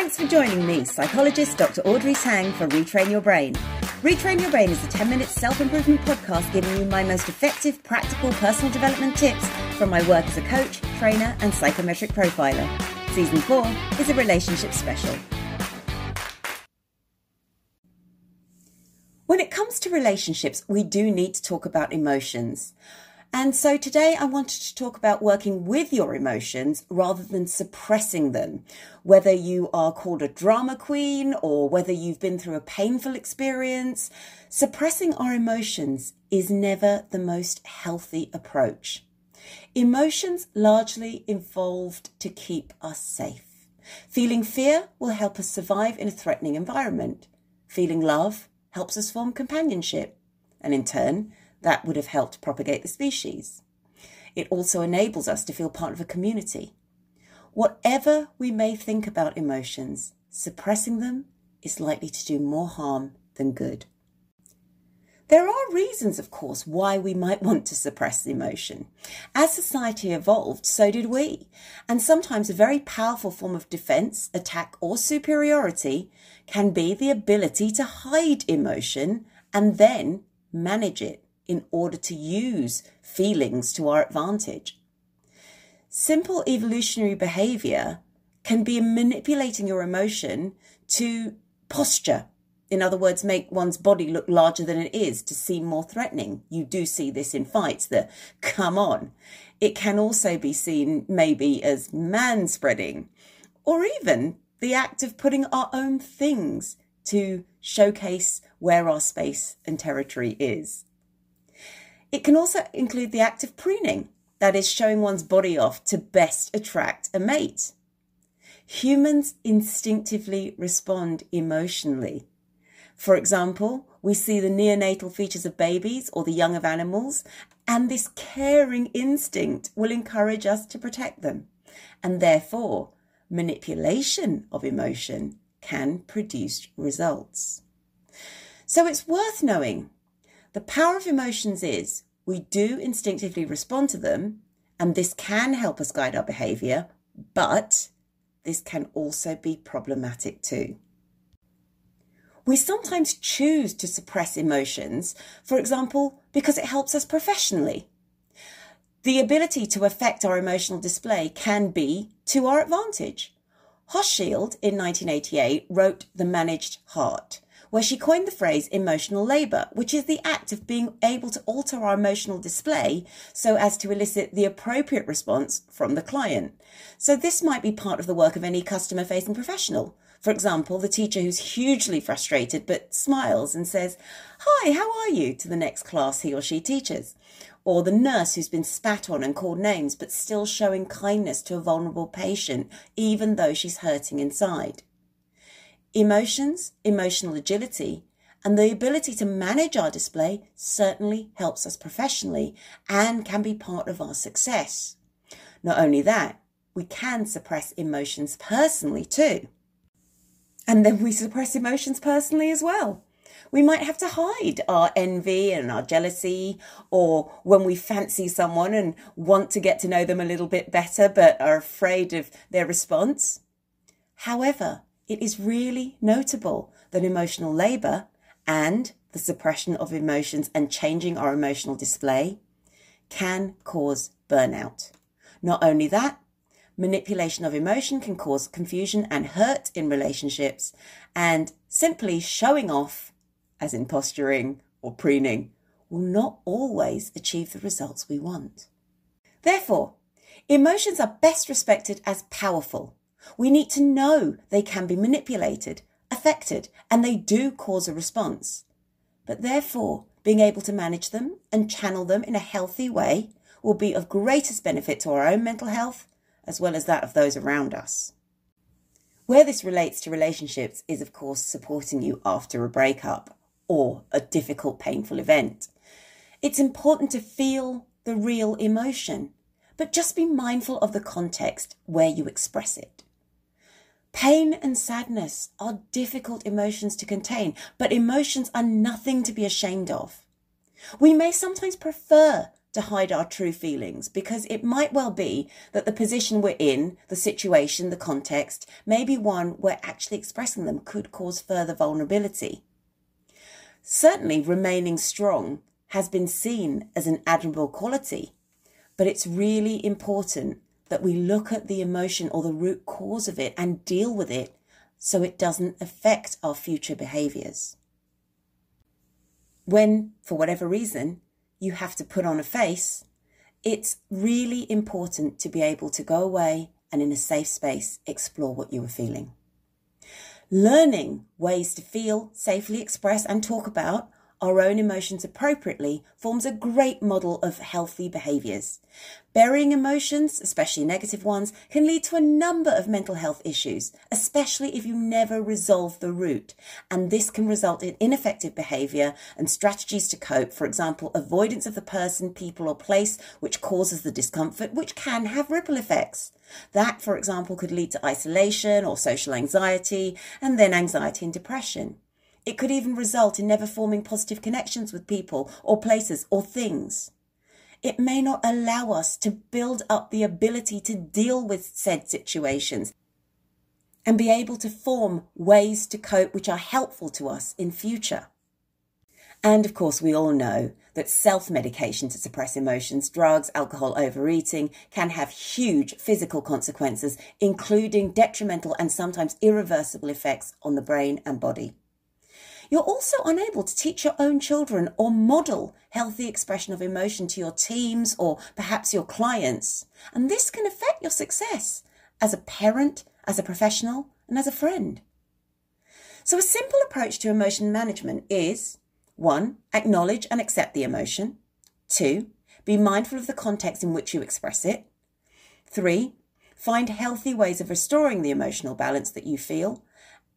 Thanks for joining me, psychologist Dr. Audrey Tang, for Retrain Your Brain. Retrain Your Brain is a 10 minute self improvement podcast giving you my most effective, practical personal development tips from my work as a coach, trainer, and psychometric profiler. Season 4 is a relationship special. When it comes to relationships, we do need to talk about emotions. And so today I wanted to talk about working with your emotions rather than suppressing them. Whether you are called a drama queen or whether you've been through a painful experience, suppressing our emotions is never the most healthy approach. Emotions largely evolved to keep us safe. Feeling fear will help us survive in a threatening environment. Feeling love helps us form companionship. And in turn, that would have helped propagate the species. It also enables us to feel part of a community. Whatever we may think about emotions, suppressing them is likely to do more harm than good. There are reasons, of course, why we might want to suppress emotion. As society evolved, so did we. And sometimes a very powerful form of defense, attack, or superiority can be the ability to hide emotion and then manage it in order to use feelings to our advantage. Simple evolutionary behavior can be manipulating your emotion to posture. In other words, make one's body look larger than it is to seem more threatening. You do see this in fights, the come on. It can also be seen maybe as man spreading or even the act of putting our own things to showcase where our space and territory is. It can also include the act of preening, that is, showing one's body off to best attract a mate. Humans instinctively respond emotionally. For example, we see the neonatal features of babies or the young of animals, and this caring instinct will encourage us to protect them. And therefore, manipulation of emotion can produce results. So it's worth knowing the power of emotions is we do instinctively respond to them, and this can help us guide our behavior, but this can also be problematic too. We sometimes choose to suppress emotions, for example, because it helps us professionally. The ability to affect our emotional display can be to our advantage. Hochschild in 1988 wrote The Managed Heart, where she coined the phrase emotional labour, which is the act of being able to alter our emotional display so as to elicit the appropriate response from the client. So this might be part of the work of any customer facing professional. For example, the teacher who's hugely frustrated but smiles and says, Hi, how are you? to the next class he or she teaches. Or the nurse who's been spat on and called names but still showing kindness to a vulnerable patient even though she's hurting inside. Emotions, emotional agility, and the ability to manage our display certainly helps us professionally and can be part of our success. Not only that, we can suppress emotions personally too. And then we suppress emotions personally as well. We might have to hide our envy and our jealousy, or when we fancy someone and want to get to know them a little bit better but are afraid of their response. However, it is really notable that emotional labour and the suppression of emotions and changing our emotional display can cause burnout. Not only that, manipulation of emotion can cause confusion and hurt in relationships, and simply showing off, as in posturing or preening, will not always achieve the results we want. Therefore, emotions are best respected as powerful we need to know they can be manipulated, affected, and they do cause a response. But therefore, being able to manage them and channel them in a healthy way will be of greatest benefit to our own mental health as well as that of those around us. Where this relates to relationships is, of course, supporting you after a breakup or a difficult, painful event. It's important to feel the real emotion, but just be mindful of the context where you express it. Pain and sadness are difficult emotions to contain, but emotions are nothing to be ashamed of. We may sometimes prefer to hide our true feelings because it might well be that the position we're in, the situation, the context, may be one where actually expressing them could cause further vulnerability. Certainly, remaining strong has been seen as an admirable quality, but it's really important that we look at the emotion or the root cause of it and deal with it so it doesn't affect our future behaviors. When, for whatever reason, you have to put on a face, it's really important to be able to go away and in a safe space explore what you were feeling. Learning ways to feel, safely express, and talk about our own emotions appropriately forms a great model of healthy behaviors. Burying emotions, especially negative ones, can lead to a number of mental health issues, especially if you never resolve the root. And this can result in ineffective behavior and strategies to cope, for example, avoidance of the person, people, or place which causes the discomfort, which can have ripple effects. That, for example, could lead to isolation or social anxiety, and then anxiety and depression. It could even result in never forming positive connections with people or places or things. It may not allow us to build up the ability to deal with said situations and be able to form ways to cope which are helpful to us in future. And of course, we all know that self medication to suppress emotions, drugs, alcohol, overeating can have huge physical consequences, including detrimental and sometimes irreversible effects on the brain and body. You're also unable to teach your own children or model healthy expression of emotion to your teams or perhaps your clients. And this can affect your success as a parent, as a professional, and as a friend. So, a simple approach to emotion management is one, acknowledge and accept the emotion. Two, be mindful of the context in which you express it. Three, find healthy ways of restoring the emotional balance that you feel.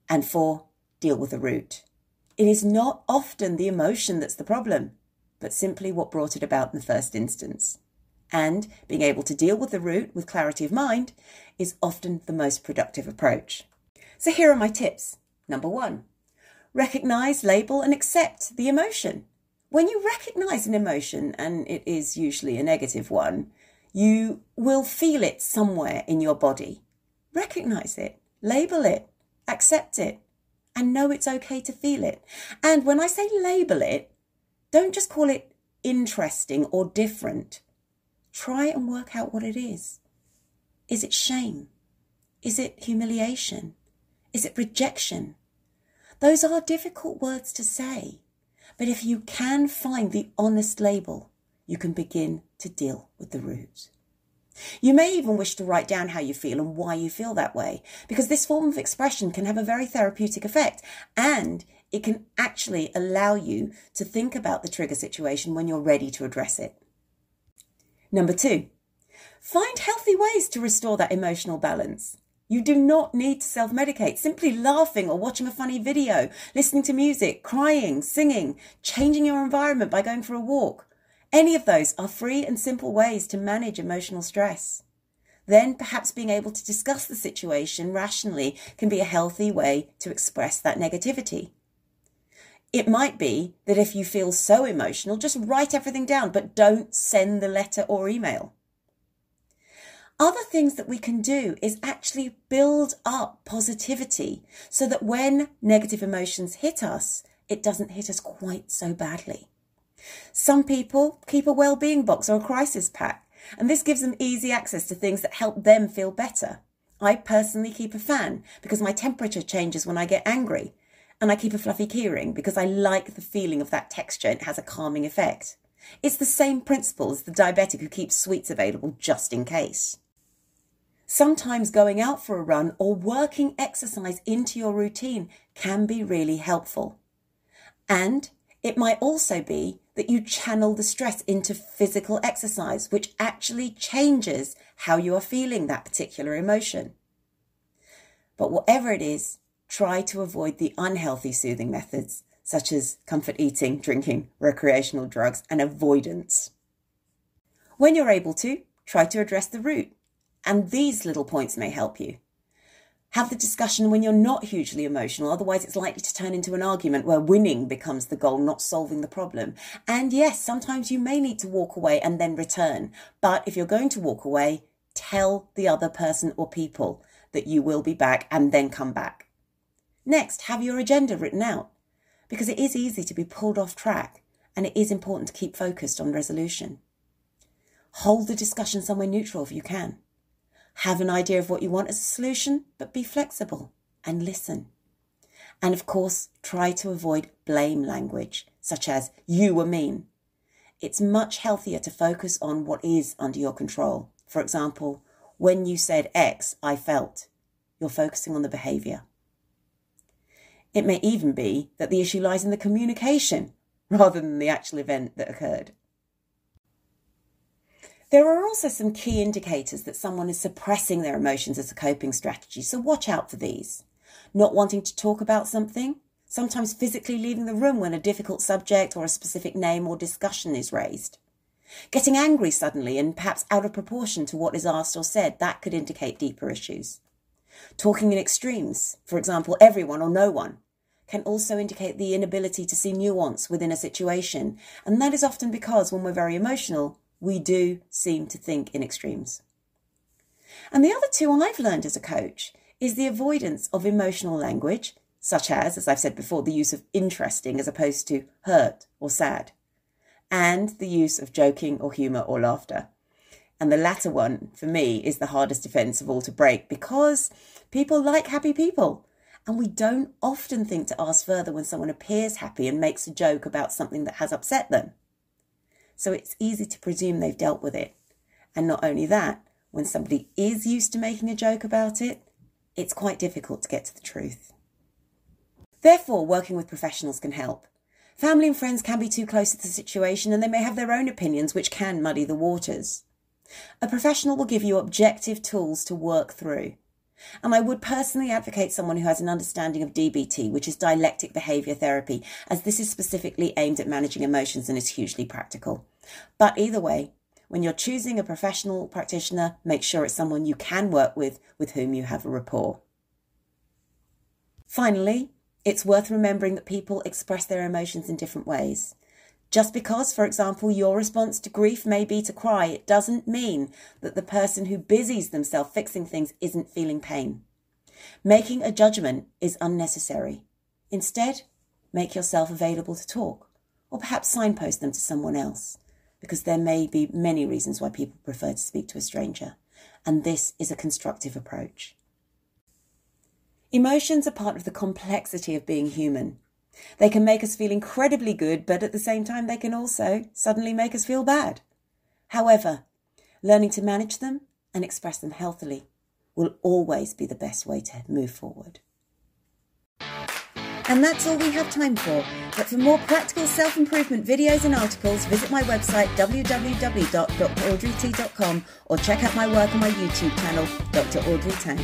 And four, deal with the root. It is not often the emotion that's the problem, but simply what brought it about in the first instance. And being able to deal with the root with clarity of mind is often the most productive approach. So here are my tips. Number one, recognize, label, and accept the emotion. When you recognize an emotion, and it is usually a negative one, you will feel it somewhere in your body. Recognize it, label it, accept it, and know it's okay to feel it. And when I say label it, don't just call it interesting or different. Try and work out what it is. Is it shame? Is it humiliation? Is it rejection? Those are difficult words to say, but if you can find the honest label, you can begin to deal with the root. You may even wish to write down how you feel and why you feel that way, because this form of expression can have a very therapeutic effect and it can actually allow you to think about the trigger situation when you're ready to address it. Number two, find healthy ways to restore that emotional balance. You do not need to self medicate. Simply laughing or watching a funny video, listening to music, crying, singing, changing your environment by going for a walk, any of those are free and simple ways to manage emotional stress. Then perhaps being able to discuss the situation rationally can be a healthy way to express that negativity. It might be that if you feel so emotional, just write everything down, but don't send the letter or email. Other things that we can do is actually build up positivity so that when negative emotions hit us, it doesn't hit us quite so badly. Some people keep a well-being box or a crisis pack, and this gives them easy access to things that help them feel better. I personally keep a fan because my temperature changes when I get angry, and I keep a fluffy keyring because I like the feeling of that texture and it has a calming effect. It's the same principle as the diabetic who keeps sweets available just in case. Sometimes going out for a run or working exercise into your routine can be really helpful. And it might also be that you channel the stress into physical exercise, which actually changes how you are feeling that particular emotion. But whatever it is, try to avoid the unhealthy soothing methods, such as comfort eating, drinking, recreational drugs, and avoidance. When you're able to, try to address the root, and these little points may help you. Have the discussion when you're not hugely emotional, otherwise, it's likely to turn into an argument where winning becomes the goal, not solving the problem. And yes, sometimes you may need to walk away and then return. But if you're going to walk away, tell the other person or people that you will be back and then come back. Next, have your agenda written out because it is easy to be pulled off track and it is important to keep focused on resolution. Hold the discussion somewhere neutral if you can. Have an idea of what you want as a solution, but be flexible and listen. And of course, try to avoid blame language, such as, you were mean. It's much healthier to focus on what is under your control. For example, when you said X, I felt. You're focusing on the behaviour. It may even be that the issue lies in the communication rather than the actual event that occurred. There are also some key indicators that someone is suppressing their emotions as a coping strategy, so watch out for these. Not wanting to talk about something, sometimes physically leaving the room when a difficult subject or a specific name or discussion is raised. Getting angry suddenly and perhaps out of proportion to what is asked or said, that could indicate deeper issues. Talking in extremes, for example, everyone or no one, can also indicate the inability to see nuance within a situation, and that is often because when we're very emotional, we do seem to think in extremes. And the other two I've learned as a coach is the avoidance of emotional language, such as, as I've said before, the use of interesting as opposed to hurt or sad, and the use of joking or humour or laughter. And the latter one, for me, is the hardest defence of all to break because people like happy people. And we don't often think to ask further when someone appears happy and makes a joke about something that has upset them so it's easy to presume they've dealt with it. And not only that, when somebody is used to making a joke about it, it's quite difficult to get to the truth. Therefore, working with professionals can help. Family and friends can be too close to the situation and they may have their own opinions, which can muddy the waters. A professional will give you objective tools to work through. And I would personally advocate someone who has an understanding of DBT, which is dialectic behaviour therapy, as this is specifically aimed at managing emotions and is hugely practical. But either way, when you're choosing a professional practitioner, make sure it's someone you can work with, with whom you have a rapport. Finally, it's worth remembering that people express their emotions in different ways. Just because, for example, your response to grief may be to cry, it doesn't mean that the person who busies themselves fixing things isn't feeling pain. Making a judgment is unnecessary. Instead, make yourself available to talk, or perhaps signpost them to someone else, because there may be many reasons why people prefer to speak to a stranger, and this is a constructive approach. Emotions are part of the complexity of being human. They can make us feel incredibly good, but at the same time, they can also suddenly make us feel bad. However, learning to manage them and express them healthily will always be the best way to move forward. And that's all we have time for. But for more practical self improvement videos and articles, visit my website www.draudreyt.com or check out my work on my YouTube channel, Dr. Audrey Tang.